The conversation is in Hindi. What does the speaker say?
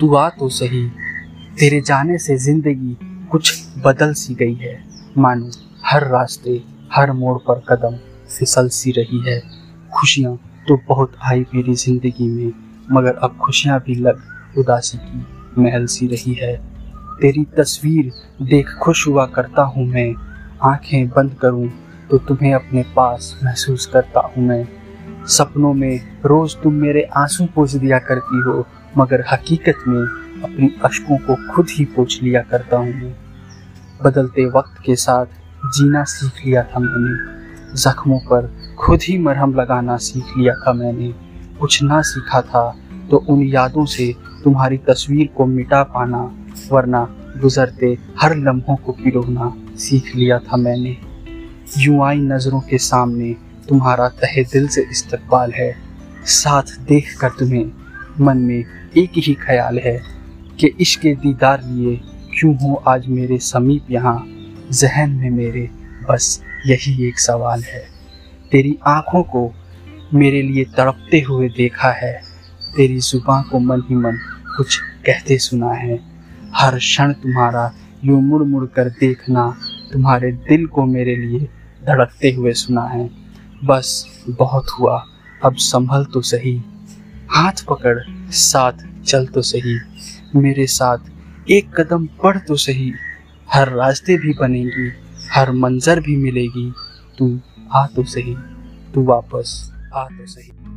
तू आ तो सही। तेरे जाने से ज़िंदगी कुछ बदल सी गई है। मानो हर रास्ते, हर मोड़ पर कदम फिसल सी रही है। खुशियाँ तो बहुत आई मेरी ज़िंदगी में, मगर अब खुशियाँ भी लग उदासी की महल सी रही है। तेरी तस्वीर देख खुश हुआ करता हूँ मैं। आँखें बंद करूँ तो तुम्हें अपने पास महसूस करता हूँ मैं। सपनों में रोज तुम मेरे आँसू पोछ दिया करती हो मगर हकीकत में अपनी अशकों को खुद ही पोछ लिया करता हूँ मैं। बदलते वक्त के साथ जीना सीख लिया था मैंने। जख्मों पर खुद ही मरहम लगाना सीख लिया था मैंने। कुछ ना सीखा था तो उन यादों से तुम्हारी तस्वीर को मिटा पाना, वरना गुजरते हर लम्हों को पिरोना सीख लिया था मैंने। यूँ आई नज़रों के सामने तुम्हारा तहे दिल से इस्तकबाल है। साथ देख कर तुम्हें मन में एक ही ख्याल है कि इश्क दीदार लिए क्यों हो आज मेरे समीप यहाँ? जहन में मेरे बस यही एक सवाल है। तेरी आँखों को मेरे लिए तड़पते हुए देखा है। तेरी ज़ुबान को मन ही मन कुछ कहते सुना है। हर क्षण तुम्हारा यूँ मुड़ मुड़ कर देखना तुम्हारे दिल को मेरे लिए धड़कते हुए सुना है। बस बहुत हुआ, अब संभल तो सही। हाथ पकड़, साथ चल तो सही। मेरे साथ एक कदम पढ़ तो सही। हर रास्ते भी बनेगी, हर मंजर भी मिलेगी। तू आ तो सही, तू वापस आ तो सही।